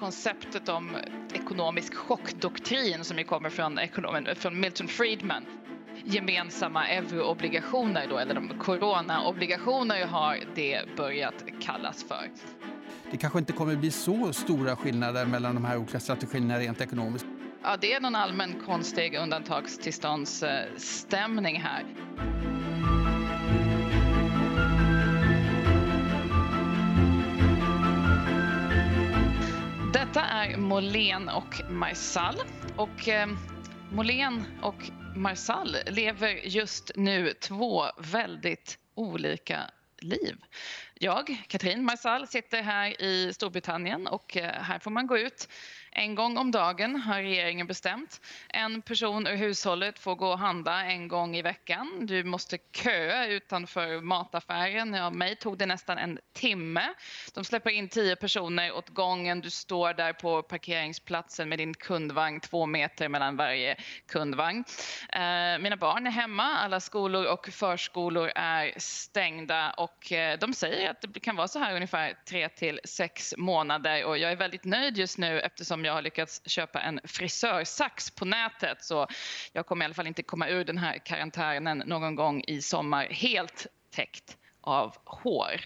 konceptet om ekonomisk chockdoktrin som ju kommer från, från Milton Friedman gemensamma euroobligationer då, eller de coronaobligationer har det börjat kallas för. Det kanske inte kommer bli så stora skillnader mellan de här olika strategierna rent ekonomiskt. Ja, det är någon allmän konstig undantagstillståndsstämning här. Detta är Molén och Marsall. Och eh, Molén och Marsall lever just nu två väldigt olika liv. Jag, Katrin Marsall, sitter här i Storbritannien och eh, här får man gå ut en gång om dagen har regeringen bestämt. En person ur hushållet får gå och handla en gång i veckan. Du måste köa utanför mataffären. Ja, mig tog det nästan en timme. De släpper in tio personer åt gången. Du står där på parkeringsplatsen med din kundvagn, två meter mellan varje kundvagn. Eh, mina barn är hemma. Alla skolor och förskolor är stängda och eh, de säger att det kan vara så här ungefär tre till sex månader och jag är väldigt nöjd just nu eftersom som jag har lyckats köpa en frisörsax på nätet så jag kommer i alla fall inte komma ur den här karantänen någon gång i sommar helt täckt av hår.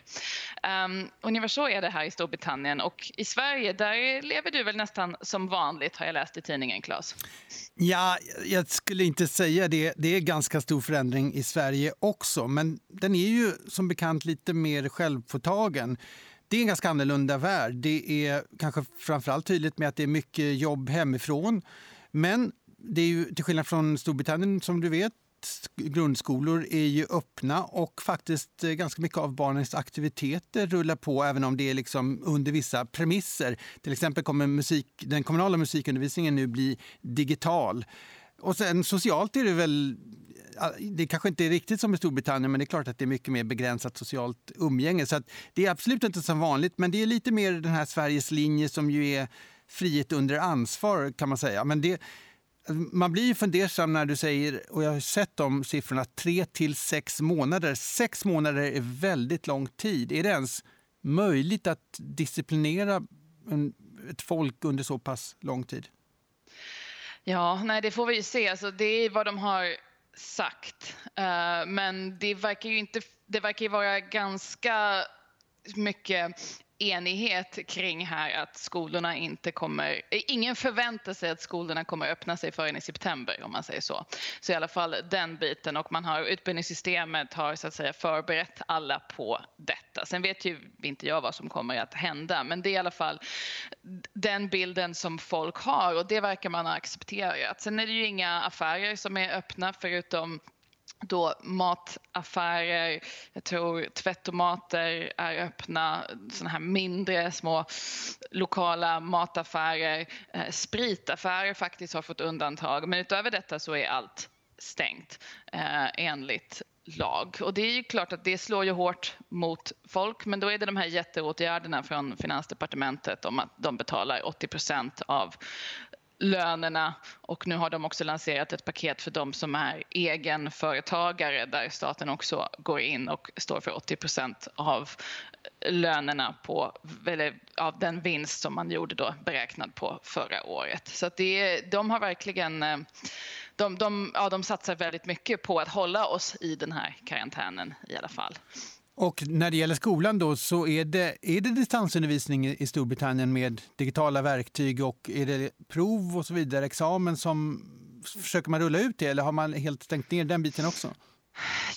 Um, ungefär så är det här i Storbritannien och i Sverige där lever du väl nästan som vanligt har jag läst i tidningen Claes? Ja, jag skulle inte säga det. Det är ganska stor förändring i Sverige också men den är ju som bekant lite mer självpåtagen det är en ganska annorlunda värld. Det är kanske framförallt tydligt med att det är mycket jobb hemifrån. Men det är ju till skillnad från Storbritannien som du vet grundskolor är ju öppna och faktiskt eh, ganska mycket av barnens aktiviteter rullar på även om det är liksom under vissa premisser. Till exempel kommer musik, den kommunala musikundervisningen nu bli digital. Och sen socialt är det väl det kanske inte är riktigt som i Storbritannien men det är klart att det är mycket mer begränsat socialt umgänge. Så det är absolut inte som vanligt men det är lite mer den här Sveriges linje som ju är frihet under ansvar kan man säga. Men det, man blir ju fundersam när du säger, och jag har sett de siffrorna, tre till sex månader. Sex månader är väldigt lång tid. Är det ens möjligt att disciplinera ett folk under så pass lång tid? Ja, nej det får vi ju se. Alltså, det är vad de har sagt. Uh, men det verkar ju inte, det verkar ju vara ganska mycket enighet kring här att skolorna inte kommer, ingen förväntar sig att skolorna kommer öppna sig förrän i september om man säger så. Så i alla fall den biten och man har, utbildningssystemet har så att säga förberett alla på detta. Sen vet ju inte jag vad som kommer att hända men det är i alla fall den bilden som folk har och det verkar man ha accepterat. Sen är det ju inga affärer som är öppna förutom då mataffärer, jag tror tvättomater är öppna, sådana här mindre små lokala mataffärer. Eh, spritaffärer faktiskt har fått undantag men utöver detta så är allt stängt eh, enligt lag. Och det är ju klart att det slår ju hårt mot folk men då är det de här jätteåtgärderna från Finansdepartementet om att de betalar 80 procent av lönerna och nu har de också lanserat ett paket för de som är egenföretagare där staten också går in och står för 80 procent av lönerna på, eller av den vinst som man gjorde då beräknad på förra året. Så att det, de har verkligen eh, de, de, ja, de satsar väldigt mycket på att hålla oss i den här karantänen i alla fall. Och när det gäller skolan då så är det, är det distansundervisning i Storbritannien med digitala verktyg och är det prov och så vidare, examen som försöker man rulla ut det eller har man helt stängt ner den biten också?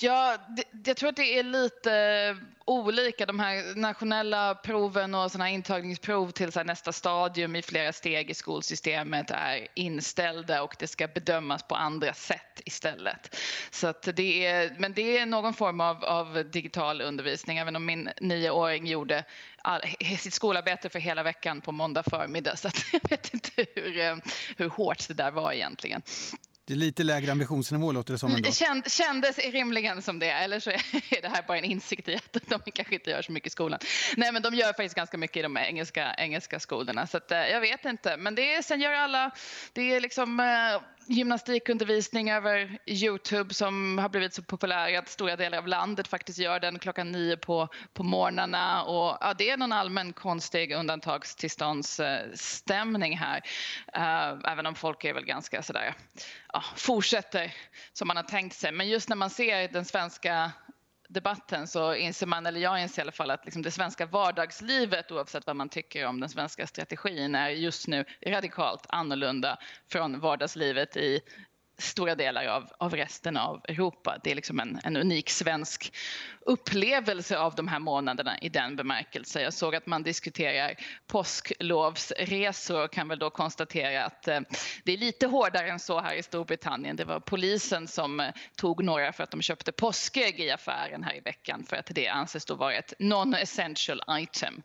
Ja, det, jag tror att det är lite olika. De här nationella proven och såna intagningsprov till så nästa stadium i flera steg i skolsystemet är inställda och det ska bedömas på andra sätt istället. Så det är, men det är någon form av, av digital undervisning, även om min nioåring gjorde all, sitt skolarbete för hela veckan på måndag förmiddag. Så jag vet inte hur, eh, hur hårt det där var egentligen. Det är lite lägre ambitionsnivå låter det som ändå. Känd, kändes rimligen som det, eller så är det här bara en insikt i att de kanske inte gör så mycket i skolan. Nej men de gör faktiskt ganska mycket i de engelska, engelska skolorna så att, eh, jag vet inte. Men det är, sen gör alla, det är liksom eh, gymnastikundervisning över Youtube som har blivit så populär att stora delar av landet faktiskt gör den klockan nio på, på morgnarna. Och, ja, det är någon allmän konstig undantagstillståndsstämning här. Uh, även om folk är väl ganska sådär, ja, fortsätter som man har tänkt sig. Men just när man ser den svenska debatten så inser man, eller jag inser i alla fall, att liksom det svenska vardagslivet oavsett vad man tycker om den svenska strategin är just nu radikalt annorlunda från vardagslivet i stora delar av, av resten av Europa. Det är liksom en, en unik svensk upplevelse av de här månaderna i den bemärkelsen. Jag såg att man diskuterar påsklovsresor och kan väl då konstatera att eh, det är lite hårdare än så här i Storbritannien. Det var polisen som eh, tog några för att de köpte påskägg i affären här i veckan för att det anses då vara ett non-essential item.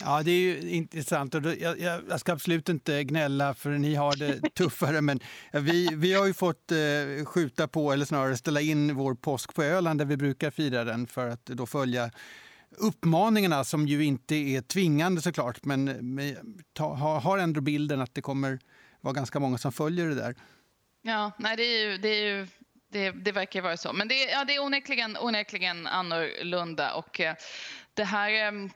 Ja, det är ju intressant. Och jag, jag, ska absolut inte gnälla för ni har det tuffare men vi, vi har ju fått eh, skjuta på, eller snarare ställa in vår påsk på Öland där vi brukar fira den för att då följa uppmaningarna som ju inte är tvingande såklart men ta, har ändå bilden att det kommer vara ganska många som följer det där. Ja, nej det är ju, det är ju det, det, verkar vara så. Men det, ja, det är onekligen, onekligen annorlunda. Och eh, det här ehm,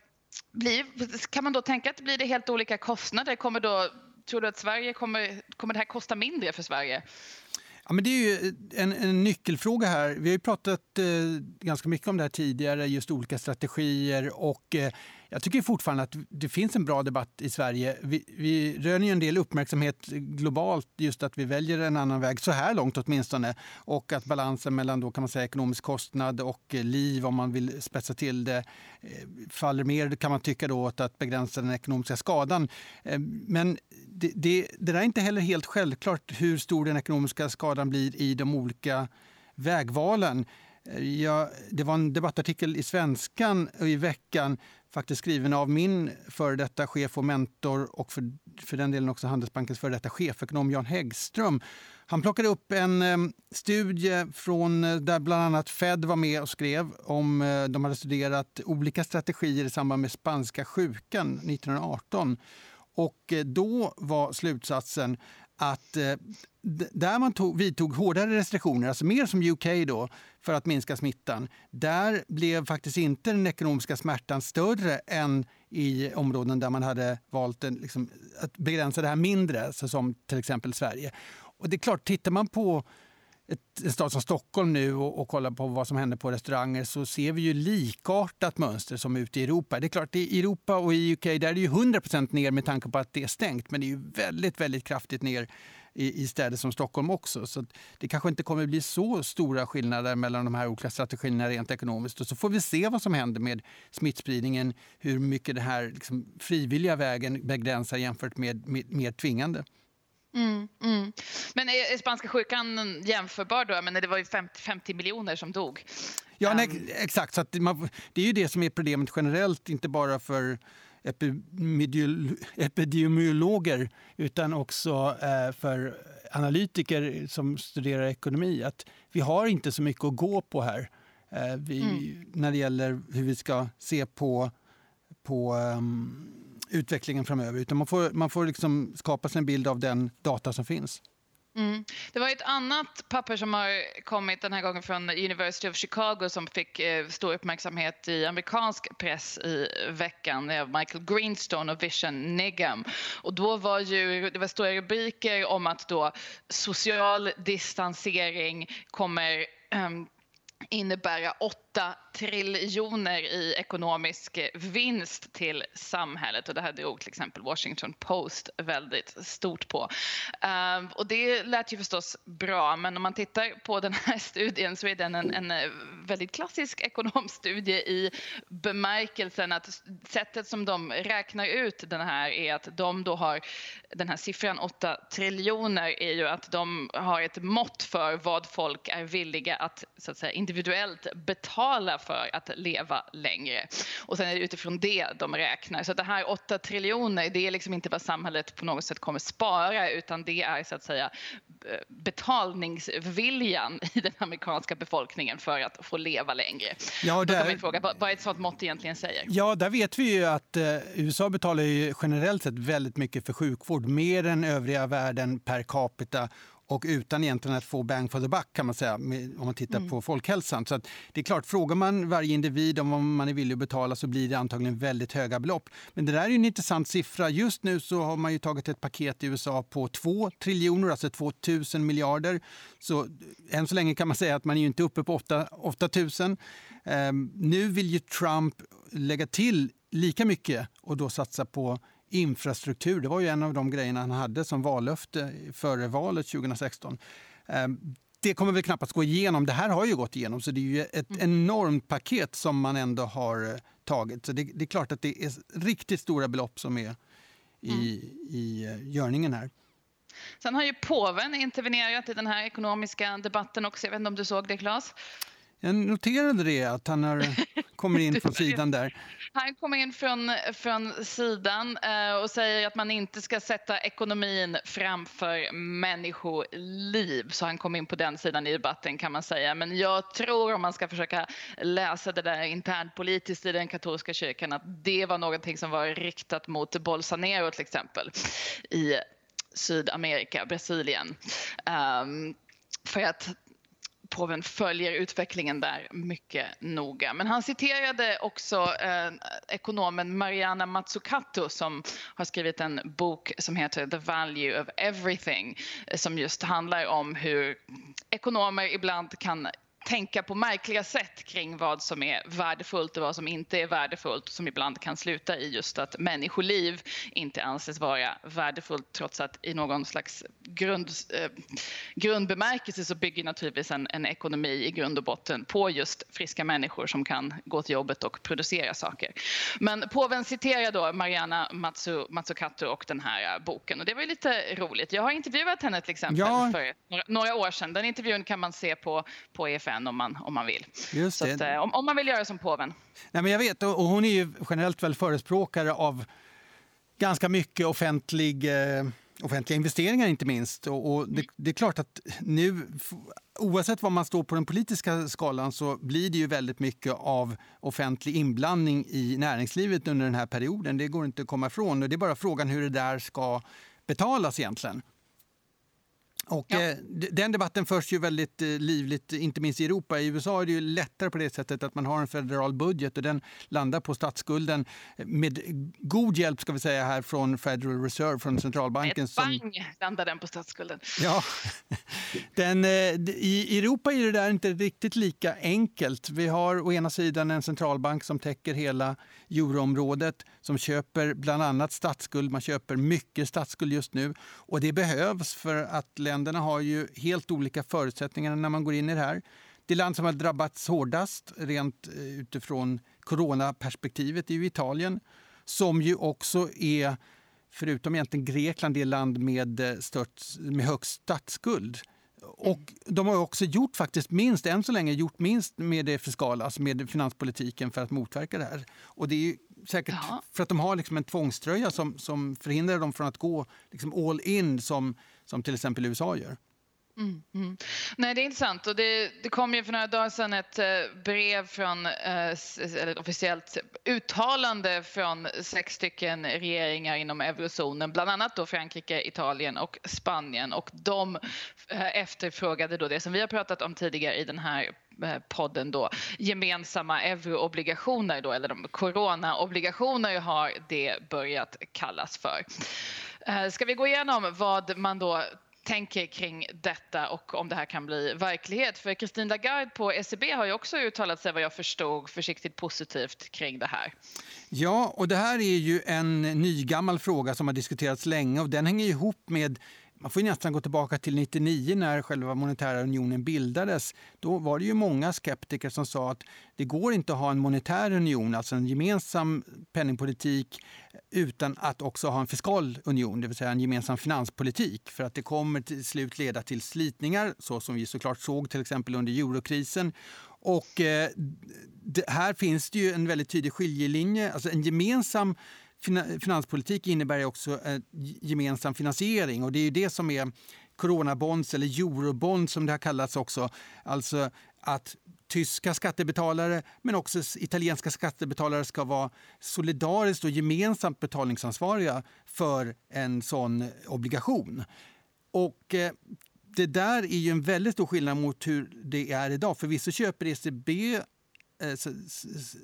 blir, kan man då tänka att det blir det helt olika kostnader? Kommer då, tror du att Sverige kommer, kommer det här kosta mindre för Sverige? Ja, men det är ju en, en nyckelfråga här. Vi har ju pratat eh, ganska mycket om det här tidigare, just olika strategier. och eh, jag tycker fortfarande att det finns en bra debatt i Sverige. Vi, vi röner en del uppmärksamhet globalt just att vi väljer en annan väg, så här långt åtminstone. Och att balansen mellan då kan man säga ekonomisk kostnad och eh, liv, om man vill spetsa till det, eh, faller mer kan man tycka då åt att begränsa den ekonomiska skadan. Eh, men det, det, det är inte heller helt självklart hur stor den ekonomiska skadan blir i de olika vägvalen. Ja, det var en debattartikel i Svenskan i veckan faktiskt skriven av min före detta chef och mentor och för, för den delen också Handelsbankens före detta chefekonom Jan Häggström. Han plockade upp en eh, studie från eh, där bland annat Fed var med och skrev om eh, de hade studerat olika strategier i samband med spanska sjukan 1918. Och eh, då var slutsatsen att eh, där man tog, vidtog hårdare restriktioner, alltså mer som UK då, för att minska smittan, där blev faktiskt inte den ekonomiska smärtan större än i områden där man hade valt en, liksom, att begränsa det här mindre, så som till exempel Sverige. Och det är klart, tittar man på ett, en stad som Stockholm nu och, och kollar på vad som händer på restauranger så ser vi ju likartat mönster som ute i Europa. Det är klart, i Europa och i UK där är det ju 100 ner med tanke på att det är stängt, men det är ju väldigt, väldigt kraftigt ner i, i städer som Stockholm också. Så det kanske inte kommer bli så stora skillnader mellan de här olika strategierna rent ekonomiskt. Och så får vi se vad som händer med smittspridningen, hur mycket den här liksom, frivilliga vägen begränsar jämfört med, med mer tvingande. Mm, är, spanska sjukan jämförbar då? Men det var ju 50, 50 miljoner som dog. Ja, nej, um. exakt. Så man, det är ju det som är problemet generellt, inte bara för epidemiologer utan också eh, för analytiker som studerar ekonomi. Att vi har inte så mycket att gå på här eh, vi, mm. när det gäller hur vi ska se på, på um, utvecklingen framöver. Utan man får, man får liksom skapa sig en bild av den data som finns. Mm. Det var ett annat papper som har kommit den här gången från University of Chicago som fick eh, stor uppmärksamhet i amerikansk press i veckan. Det är Michael Greenstone och Vision Nigam. Och då var ju, det var stora rubriker om att då social distansering kommer eh, innebära 8 triljoner i ekonomisk vinst till samhället. Och det här drog till exempel Washington Post väldigt stort på. Ehm, och det lät ju förstås bra, men om man tittar på den här studien så är den en, en eh, väldigt klassisk ekonomstudie i bemärkelsen att sättet som de räknar ut den här är att de då har den här siffran 8 triljoner är ju att de har ett mått för vad folk är villiga att, så att säga, individuellt betala för att leva längre. Och sen är det utifrån det de räknar. Så det här 8 triljoner, det är liksom inte vad samhället på något sätt kommer spara utan det är så att säga betalningsviljan i den amerikanska befolkningen för att få leva längre. Ja, där, Då kommer fråga, vad, ett sådant mått egentligen säger. Ja, där vet vi ju att eh, USA betalar ju generellt sett väldigt mycket för sjukvård, mer än övriga världen per capita och utan egentligen att få bang for the buck kan man säga om man tittar mm. på folkhälsan. Så det är klart, frågar man varje individ om vad man är villig att betala så blir det antagligen väldigt höga belopp. Men det där är en intressant siffra. Just nu så har man ju tagit ett paket i USA på 2 triljoner, alltså 2 000 miljarder. Så än så länge kan man säga att man är inte uppe på 8, 8 000. Um, nu vill ju Trump lägga till lika mycket och då satsa på infrastruktur. Det var ju en av de grejerna han hade som vallöfte före valet 2016. Ehm, det kommer väl knappast gå igenom. Det här har ju gått igenom så det är ju ett mm. enormt paket som man ändå har eh, tagit. Så det, det är klart att det är riktigt stora belopp som är i, mm. i eh, görningen här. Sen har ju påven intervenerat i den här ekonomiska debatten också. Jag vet inte om du såg det, Claes? Jag noterade det, att han har, kommer in från sidan där. Han kommer in från, från sidan eh, och säger att man inte ska sätta ekonomin framför människoliv. Så han kom in på den sidan i debatten kan man säga. Men jag tror om man ska försöka läsa det där internpolitiskt i den katolska kyrkan att det var någonting som var riktat mot Bolsonaro till exempel i Sydamerika, Brasilien. Um, för att påven följer utvecklingen där mycket noga. Men han citerade också eh, ekonomen Mariana Mazzucato som har skrivit en bok som heter The Value of Everything eh, som just handlar om hur ekonomer ibland kan tänka på märkliga sätt kring vad som är värdefullt och vad som inte är värdefullt som ibland kan sluta i just att människoliv inte anses vara värdefullt trots att i någon slags grund, eh, grundbemärkelse så bygger naturligtvis en, en, ekonomi i grund och botten på just friska människor som kan gå till jobbet och producera saker. Men påven citerar då Mariana Matsu, Mazzucato och den här eh, boken och det var ju lite roligt. Jag har intervjuat henne till exempel ja. för några, några år sedan. Den intervjun kan man se på, på EFN sen om man, om man vill. Just att, eh, om, om, man vill göra som påven. Nej, men jag vet, och hon är ju generellt väl förespråkare av ganska mycket offentlig, eh, offentliga investeringar inte minst. Och, och det, det, är klart att nu, oavsett var man står på den politiska skalan så blir det ju väldigt mycket av offentlig inblandning i näringslivet under den här perioden. Det går inte att komma ifrån. Och det är bara frågan hur det där ska betalas egentligen. Och, ja. eh, den debatten förs ju väldigt eh, livligt, inte minst i Europa. I USA är det ju lättare på det sättet att man har en federal budget och den landar på statsskulden med god hjälp ska vi säga här från Federal Reserve, från centralbanken. Ett bang som... landar den på statsskulden. Ja. Den, eh, I Europa är det där inte riktigt lika enkelt. Vi har å ena sidan en centralbank som täcker hela euroområdet som köper bland annat statsskuld. Man köper mycket statsskuld just nu och det behövs för att länderna har ju helt olika förutsättningar när man går in i det här. Det land som har drabbats hårdast rent eh, utifrån coronaperspektivet är ju Italien som ju också är, förutom egentligen Grekland, det land med, eh, stört, med högst statsskuld. Och de har också gjort faktiskt minst, än så länge, gjort minst med det fiskala, alltså med finanspolitiken för att motverka det här. Och det är säkert ja. för att de har liksom en tvångströja som, som förhindrar dem från att gå liksom all in som, som till exempel USA gör. Mm, mm. Nej, det är intressant. Och det, det kom ju för några dagar sedan ett eh, brev från, eh, eller ett officiellt uttalande från sex stycken regeringar inom eurozonen, bland annat då Frankrike, Italien och Spanien. Och de eh, efterfrågade då det som vi har pratat om tidigare i den här podden då, gemensamma euroobligationer då, eller de coronaobligationer har det börjat kallas för. Ska vi gå igenom vad man då tänker kring detta och om det här kan bli verklighet. För Christine Lagarde på ECB har ju också uttalat sig vad jag förstod försiktigt positivt kring det här. Ja, och det här är ju en nygammal fråga som har diskuterats länge och den hänger ihop med man får nästan gå tillbaka till 99 när själva monetära unionen bildades. Då var det ju många skeptiker som sa att det går inte att ha en monetär union, alltså en gemensam penningpolitik utan att också ha en fiskal union, det vill säga en gemensam finanspolitik. För att det kommer till slut leda till slitningar, så som vi såklart såg till exempel under eurokrisen. Och eh, här finns det ju en väldigt tydlig skiljelinje. Alltså en gemensam finanspolitik innebär också eh, gemensam finansiering och det är det som är coronabonds eller eurobonds som det har kallats också. Alltså att tyska skattebetalare men också italienska skattebetalare ska vara solidariskt och gemensamt betalningsansvariga för en sån obligation. Och eh, det där är ju en väldigt stor skillnad mot hur det är idag. Förvisso köper ECB Eh,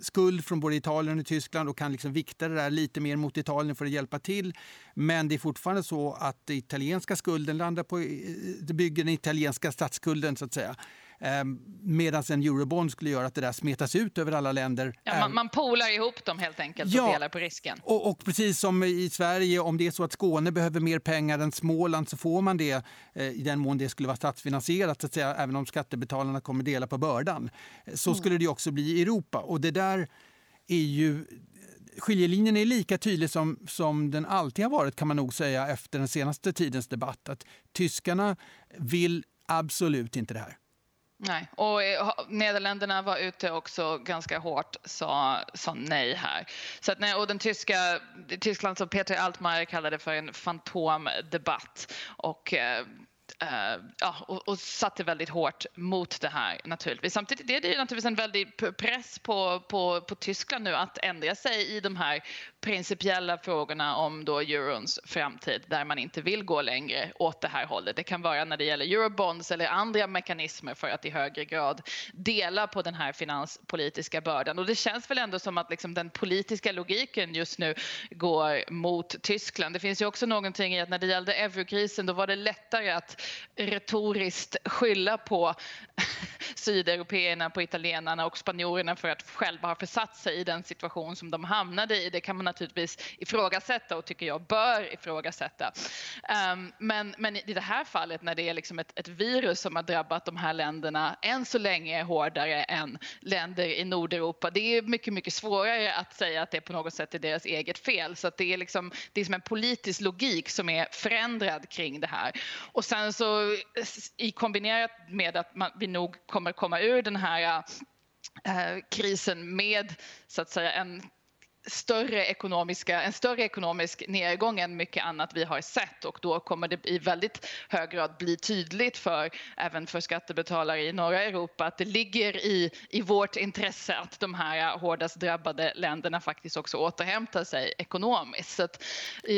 skuld från både Italien och Tyskland och kan liksom vikta det där lite mer mot Italien för att hjälpa till. Men det är fortfarande så att den italienska skulden landar på, eh, bygger den italienska statsskulden så att säga. Ehm, Medan en eurobond skulle göra att det där smetas ut över alla länder. Ja, man, man polar ihop dem helt enkelt ja, och delar på risken. Och, och, precis som i Sverige, om det är så att Skåne behöver mer pengar än Småland så får man det eh, i den mån det skulle vara statsfinansierat, så att säga, även om skattebetalarna kommer dela på bördan. Så mm. skulle det också bli i Europa. Och det där är ju skiljelinjen är lika tydlig som, som den alltid har varit kan man nog säga efter den senaste tidens debatt. Att tyskarna vill absolut inte det här. Nej, och eh, Nederländerna var ute också ganska hårt, sa, sa nej här. Så att, och den tyska, Tyskland som Peter Altmaier kallade för en fantomdebatt. Och, eh, Uh, ja, och, och, satte väldigt hårt mot det här naturligtvis. Samtidigt är det ju naturligtvis en väldig press på, på, på Tyskland nu att ändra sig i de här principiella frågorna om då eurons framtid där man inte vill gå längre åt det här hållet. Det kan vara när det gäller eurobonds eller andra mekanismer för att i högre grad dela på den här finanspolitiska bördan. Och det känns väl ändå som att liksom den politiska logiken just nu går mot Tyskland. Det finns ju också någonting i att när det gällde eurokrisen då var det lättare att retoriskt skylla på sydeuropeerna, på italienarna och spanjorerna för att själva ha försatt sig i den situation som de hamnade i. Det kan man naturligtvis ifrågasätta och tycker jag bör ifrågasätta. Um, men, men i det här fallet när det är liksom ett, ett virus som har drabbat de här länderna än så länge hårdare än länder i Nordeuropa. Det är mycket, mycket svårare att säga att det på något sätt är deras eget fel. Så att det är liksom, det är som en politisk logik som är förändrad kring det här. Och sen så i kombinerat med att man, vi nog kommer komma ur den här eh, krisen med så att säga en större ekonomiska, en större ekonomisk nedgång än mycket annat vi har sett och då kommer det i väldigt hög grad bli tydligt för även för skattebetalare i norra Europa att det ligger i, i vårt intresse att de här hårdast drabbade länderna faktiskt också återhämtar sig ekonomiskt. Så att, eh,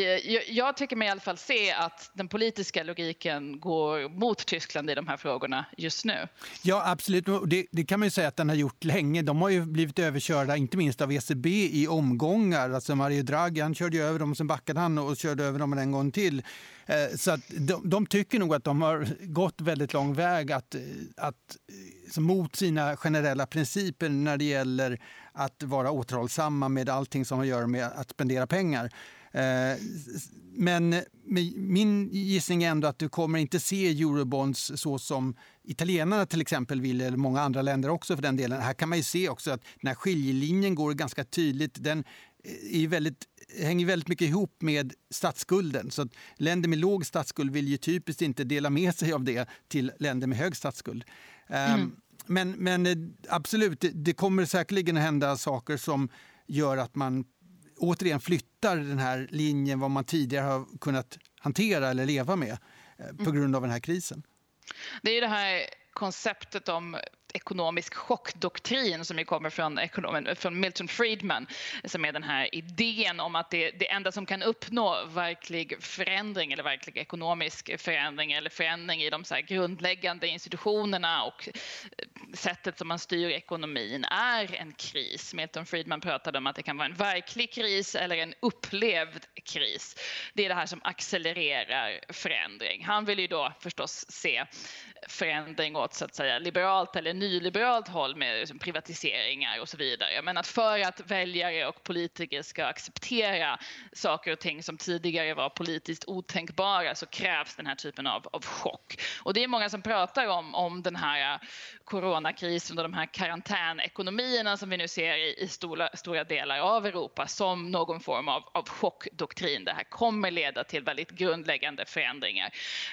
jag tycker mig i alla fall se att den politiska logiken går mot Tyskland i de här frågorna just nu. Ja, absolut. Det, det kan man ju säga att den har gjort länge. De har ju blivit överkörda, inte minst av ECB i omgångar omgångar. Alltså Mario Draghi han körde över dem, sen backade han och körde över dem en gång till. Eh, så att de, de, tycker nog att de har gått väldigt lång väg att, att, mot sina generella principer när det gäller att vara återhållsamma med allting som har att göra med att spendera pengar. Eh, men min gissning är ändå att du kommer inte se eurobonds så som italienarna till exempel vill, eller många andra länder också för den delen. Här kan man ju se också att den här skiljelinjen går ganska tydligt. Den är väldigt, hänger väldigt mycket ihop med statsskulden. Så länder med låg statsskuld vill ju typiskt inte dela med sig av det till länder med hög statsskuld. Ehm, mm. Men, men eh, absolut, det, det kommer säkerligen att hända saker som gör att man återigen flyttar den här linjen vad man tidigare har kunnat hantera eller leva med eh, på mm. grund av den här krisen. Det är det här konceptet om ekonomisk chockdoktrin som ju kommer från, från Milton Friedman som är den här idén om att det, det enda som kan uppnå verklig förändring eller verklig ekonomisk förändring eller förändring i de så grundläggande institutionerna och eh, sättet som man styr ekonomin är en kris. Milton Friedman pratade om att det kan vara en verklig kris eller en upplevd kris. Det är det här som accelererar förändring. Han vill ju då förstås se förändring åt så att säga liberalt eller nyliberalt håll med liksom privatiseringar och så vidare. Men att för att väljare och politiker ska acceptera saker och ting som tidigare var politiskt otänkbara så krävs den här typen av, av chock. Och det är många som pratar om, om den här äh, coronakrisen och de här karantänekonomierna som vi nu ser i, i stora, stora delar av Europa som någon form av, av chockdoktrin. Det här kommer leda till väldigt grundläggande förändringar.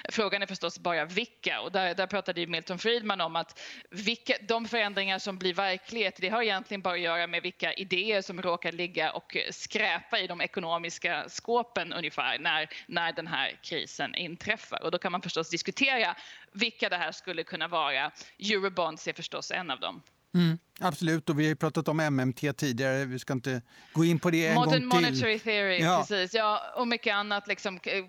Frågan är förstås bara vilka och där, där pratade Milton Friedman om att vilka, de förändringar som blir verklighet det har egentligen bara att göra med vilka idéer som råkar ligga och skräpa i de ekonomiska skåpen ungefär när, när den här krisen inträffar. Och då kan man förstås diskutera vilka det här skulle kunna vara. Eurobonds är förstås en av dem. Mm, absolut, och vi har ju pratat om MMT tidigare. Vi ska inte gå in på det en Modern gång till. Monetary Theory, Ja. precis. Ja, och mycket annat. Liksom, eh,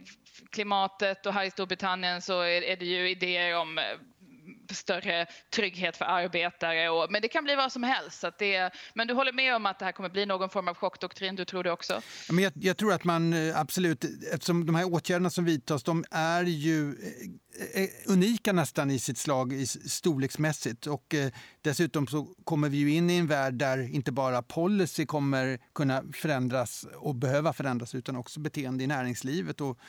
klimatet och här i Storbritannien så är, är det ju idéer om eh, större trygghet för arbetare. Och, men det kan bli vad som helst. Så att det, men du håller med om att det här kommer bli någon form av chockdoktrin? Du tror det också? Men jag, jag tror att man eh, absolut, eftersom de här åtgärderna som vidtas, de är ju eh, eh, unika nästan i sitt slag i storleksmässigt. Och eh, dessutom så kommer vi ju in i en värld där inte bara policy kommer kunna förändras och behöva förändras utan också beteende i näringslivet och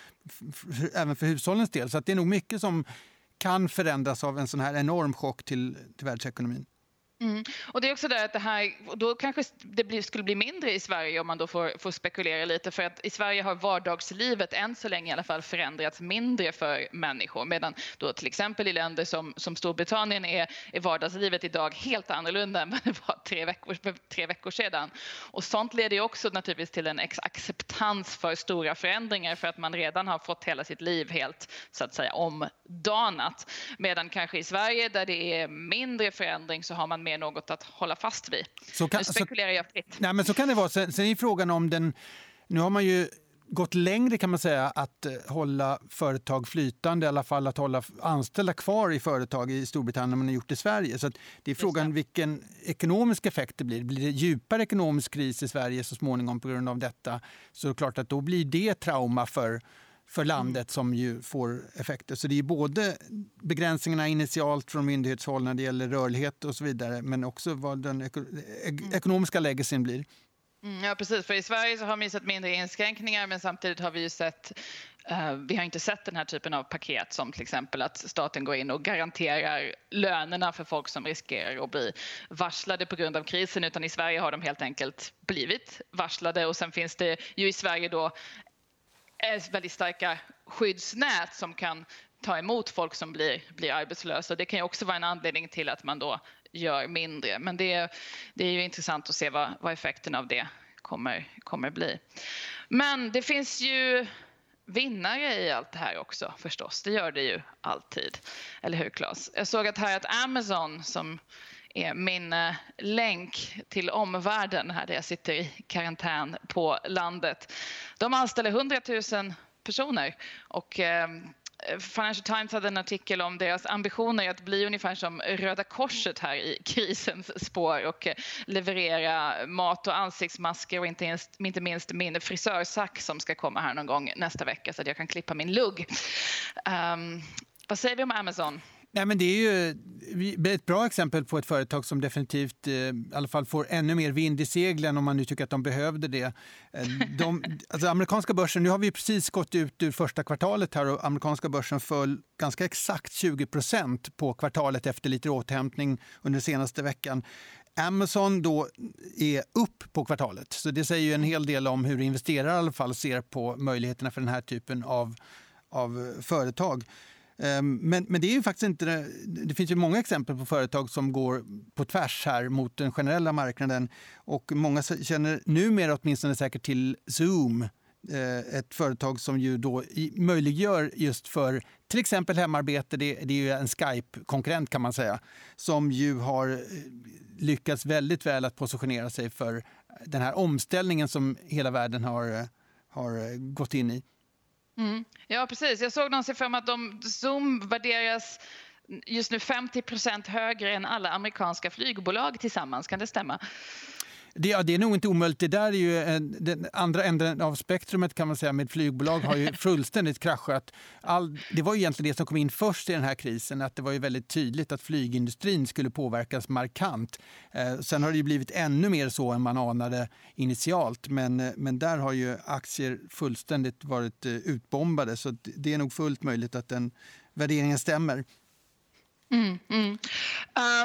även för hushållens del. Så att det är nog mycket som kan förändras av en sån här enorm chock till, till världsekonomin. Mm. Och det är också det att det här, då kanske det blir, skulle bli mindre i Sverige om man då får, får spekulera lite för att i Sverige har vardagslivet än så länge i alla fall förändrats mindre för människor medan då till exempel i länder som, som Storbritannien är, är vardagslivet idag helt annorlunda än vad det var tre veckor, för tre veckor sedan. Och sånt leder ju också naturligtvis till en acceptans för stora förändringar för att man redan har fått hela sitt liv helt så att säga omdanat. Medan kanske i Sverige där det är mindre förändring så har man mer något att hålla fast vid. Så kan- nu så- spekulerar jag fritt. Nej, men så kan det vara. Sen, sen är frågan om den... Nu har man ju gått längre kan man säga att eh, hålla företag flytande, i alla fall att hålla anställda kvar i företag i Storbritannien än man har gjort i Sverige. Så det är frågan vilken ekonomisk effekt det blir. Blir det djupare ekonomisk kris i Sverige så småningom på grund av detta så är det klart att då blir det trauma för för landet som ju får effekter. Så det är både begränsningarna initialt från myndighetshåll när det gäller rörlighet och så vidare men också vad den eko ek- ekonomiska legacyn blir. Mm, ja, precis. För i Sverige så har vi sett mindre inskränkningar men samtidigt har vi ju sett eh, vi har inte sett den här typen av paket som till exempel att staten går in och garanterar lönerna för folk som riskerar att bli varslade på grund av krisen utan i Sverige har de helt enkelt blivit varslade och sen finns det ju i Sverige då är väldigt starka skyddsnät som kan ta emot folk som blir, blir arbetslösa. Det kan ju också vara en anledning till att man då gör mindre. Men det, det är ju intressant att se vad, vad effekten av det kommer, kommer bli. Men det finns ju vinnare i allt det här också förstås. Det gör det ju alltid. Eller hur Claes? Jag såg att här att Amazon som är min eh, länk till omvärlden här där jag sitter i karantän på landet. De anställer 100 000 personer och ehm, Financial Times hade en artikel om deras ambitioner att bli ungefär som Röda Korset här i krisens spår och eh, leverera mat och ansiktsmasker och inte minst, inte minst min frisörsack som ska komma här någon gång nästa vecka så att jag kan klippa min lugg. Um, vad säger vi om Amazon? Nej, men det är ju ett bra exempel på ett företag som definitivt eh, i alla fall får ännu mer vind i seglen om man nu tycker att de behövde det. Eh, de, alltså amerikanska börsen, nu har vi precis gått ut ur första kvartalet här och amerikanska börsen föll ganska exakt 20 procent på kvartalet efter lite återhämtning under senaste veckan. Amazon då är upp på kvartalet, så det säger ju en hel del om hur investerare i alla fall ser på möjligheterna för den här typen av, av företag. Ehm, men, men det är ju faktiskt inte det. Det finns ju många exempel på företag som går på tvärs här mot den generella marknaden. Och många känner numera åtminstone säkert till Zoom. Eh, ett företag som ju då möjliggör just för till exempel hemarbete. Det, det är ju en Skype-konkurrent kan man säga. Som ju har eh, lyckats väldigt väl att positionera sig för den här omställningen som hela världen har, eh, har gått in i. Mm. Ja, precis. Jag såg någon siffra om att de, Zoom värderas just nu 50% högre än alla amerikanska flygbolag tillsammans. Kan det stämma? Det, ja, det är nog inte omöjligt. Det där är ju en, den andra änden av spektrumet kan man säga med flygbolag har ju fullständigt kraschat. All, det var ju egentligen det som kom in först i den här krisen, att det var ju väldigt tydligt att flygindustrin skulle påverkas markant. Eh, sen har det ju blivit ännu mer så än man anade initialt, men, eh, men där har ju aktier fullständigt varit eh, utbombade så det är nog fullt möjligt att den värderingen stämmer. Mm, mm.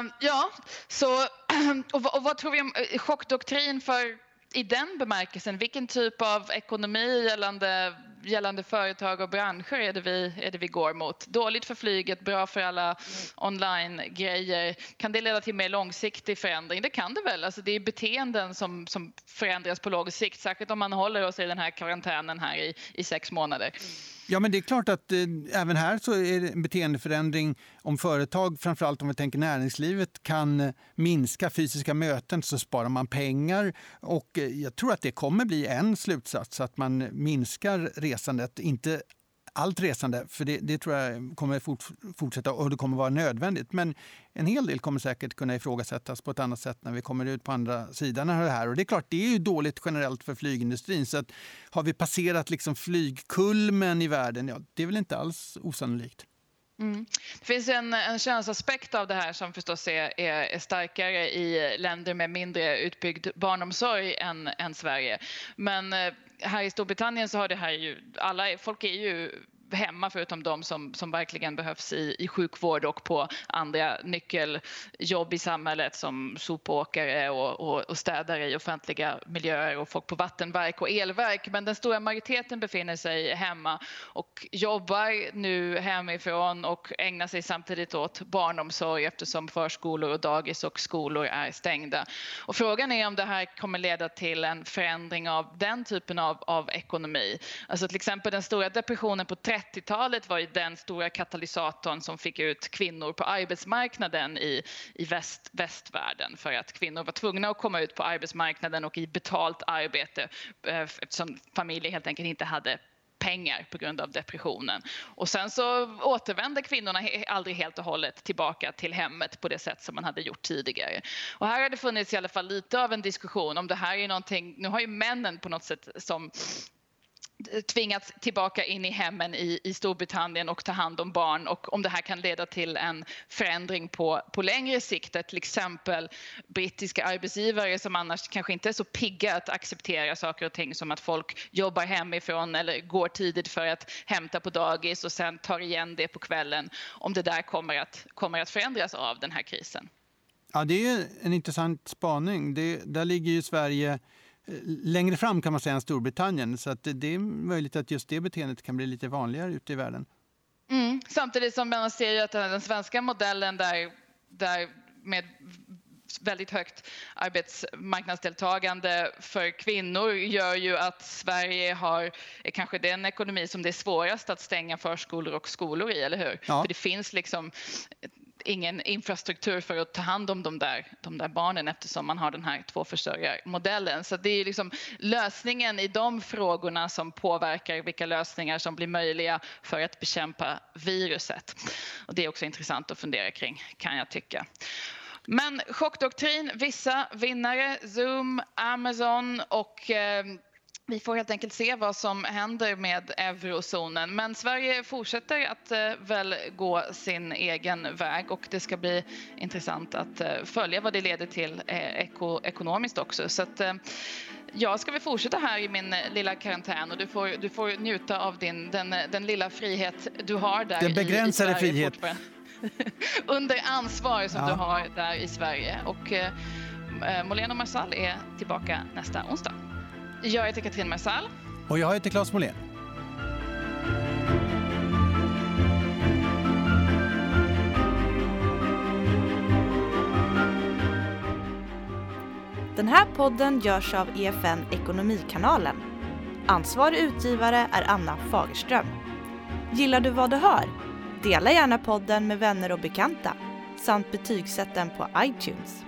Um, ja, så och, vad- och vad tror vi om eh, chockdoktrin för i den bemärkelsen? Vilken typ av ekonomi gällande, gällande företag och branscher är det, vi, är det vi går mot? Dåligt för flyget, bra för alla online-grejer. Kan det leda till mer långsiktig förändring? Det kan det väl. Alltså det är beteenden som, som förändras på lång sikt, särskilt om man håller oss i den här karantänen här i, i sex månader. Ja, men det är klart att eh, även här så är det en beteendeförändring om företag, framförallt om vi tänker näringslivet, kan eh, minska fysiska möten så sparar man pengar. Och eh, jag tror att det kommer bli en slutsats att man minskar resandet, inte allt resande, för det, det tror jag kommer fort, fortsätta och det kommer vara nödvändigt. Men en hel del kommer säkert kunna ifrågasättas på ett annat sätt när vi kommer ut på andra sidan av det här. Och det är klart, det är ju dåligt generellt för flygindustrin. Så att har vi passerat liksom flygkulmen i världen? Ja, det är väl inte alls osannolikt. Mm. Det finns en, en könsaspekt av det här som förstås är, är, är, starkare i länder med mindre utbyggd barnomsorg än, än Sverige. Men eh, här i Storbritannien så har det här ju, alla, folk är ju hemma förutom de som, som verkligen behövs i, i sjukvård och på andra nyckeljobb i samhället som sopåkare och, och, och städare i offentliga miljöer och folk på vattenverk och elverk. Men den stora majoriteten befinner sig hemma och jobbar nu hemifrån och ägnar sig samtidigt åt barnomsorg eftersom förskolor och dagis och skolor är stängda. Och frågan är om det här kommer leda till en förändring av den typen av, av ekonomi. Alltså till exempel den stora depressionen på 30 30-talet var ju den stora katalysatorn som fick ut kvinnor på arbetsmarknaden i, i väst, västvärlden för att kvinnor var tvungna att komma ut på arbetsmarknaden och i betalt arbete eh, eftersom familjer helt enkelt inte hade pengar på grund av depressionen. Och sen så återvände kvinnorna aldrig helt och hållet tillbaka till hemmet på det sätt som man hade gjort tidigare. Och här har det funnits i alla fall lite av en diskussion om det här är någonting, nu har ju männen på något sätt som tvingats tillbaka in i hemmen i, i Storbritannien och ta hand om barn och om det här kan leda till en förändring på, på längre sikt. Till exempel brittiska arbetsgivare som annars kanske inte är så pigga att acceptera saker och ting som att folk jobbar hemifrån eller går tidigt för att hämta på dagis och sen tar igen det på kvällen. Om det där kommer att, kommer att förändras av den här krisen. Ja, det är en intressant spaning. Det, där ligger ju Sverige längre fram kan man säga än Storbritannien. Så att det är möjligt att just det beteendet kan bli lite vanligare ute i världen. Mm. Samtidigt som man ser att den svenska modellen där, där med väldigt högt arbetsmarknadsdeltagande för kvinnor gör ju att Sverige har är kanske den ekonomi som det är svårast att stänga förskolor och skolor i, eller hur? Ja. För det finns liksom ingen infrastruktur för att ta hand om de där, de där barnen eftersom man har den här tvåförsörjarmodellen. Så det är liksom lösningen i de frågorna som påverkar vilka lösningar som blir möjliga för att bekämpa viruset. Och det är också intressant att fundera kring kan jag tycka. Men chockdoktrin, vissa vinnare, Zoom, Amazon och eh, vi får helt enkelt se vad som händer med eurozonen. Men Sverige fortsätter att eh, väl gå sin egen väg och det ska bli intressant att eh, följa vad det leder till eh, eko, ekonomiskt också. Så att, jag ska väl fortsätta här i min lilla karantän och du får, du får njuta av din, den, den lilla frihet du har där Den begränsade i, i frihet. Under ansvar som ja. du har där i Sverige. Och eh, Molén och Marsall är tillbaka nästa onsdag. Jag heter Katrin Marsall. Och jag heter Claes Molén. Den här podden görs av EFN Ekonomikanalen. Ansvarig utgivare är Anna Fagerström. Gillar du vad du hör? Dela gärna podden med vänner och bekanta samt betygsätt den på iTunes.